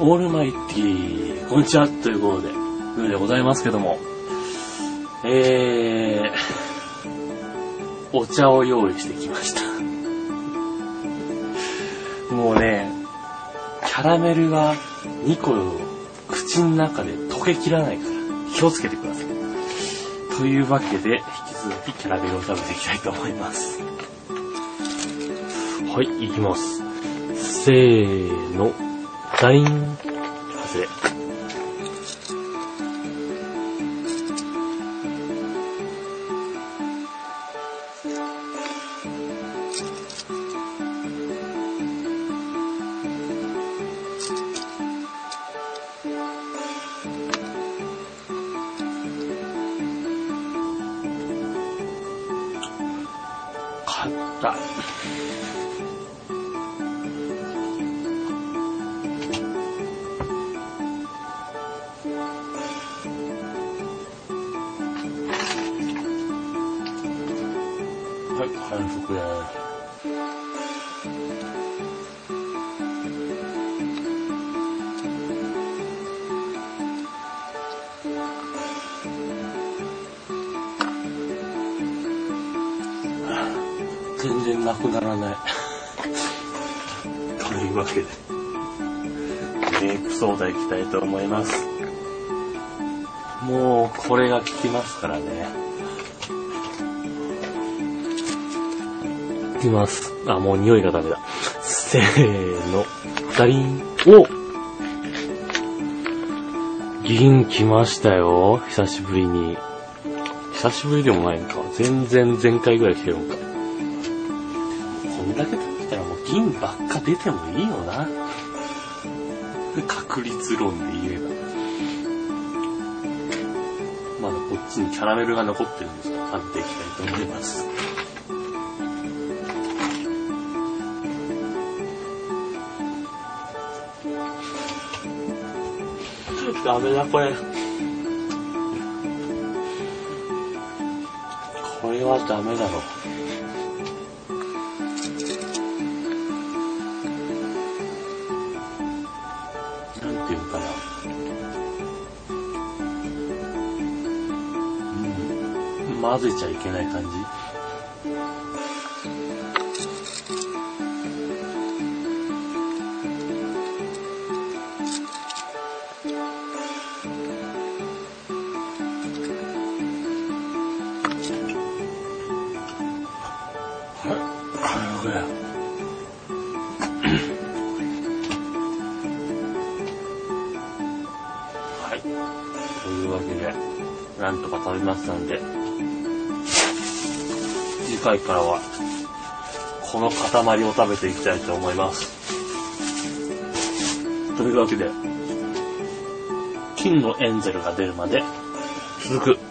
オールマイティー、こんにちは、ということで、ルーでございますけども、えー、お茶を用意してきました。もうね、キャラメルが2個口の中で溶けきらないから気をつけてください。というわけで、引き続きキャラメルを食べていきたいと思います。はい、いきます。せーの、ザイン、外れ。買っい、完食です。全然なくならない。というわけで、メイクソーダいきたいと思います。もう、これが効きますからね。いきます。あ、もう匂いがダメだ。せーの、ダリン。お銀来ましたよ。久しぶりに。久しぶりでもないんか。全然前回ぐらい来てるんか。こんだけ食べたらもう銀ばっか出てもいいよな。確率論で言えば。まだこっちにキャラメルが残ってるんですから食べていきたいと思います。ダメだこれ。これはダメだろ。なんていうかな。うん、混ぜちゃいけない感じはい。というわけで、なんとか食べましたんで、次回からは、この塊を食べていきたいと思います。というわけで、金のエンゼルが出るまで続く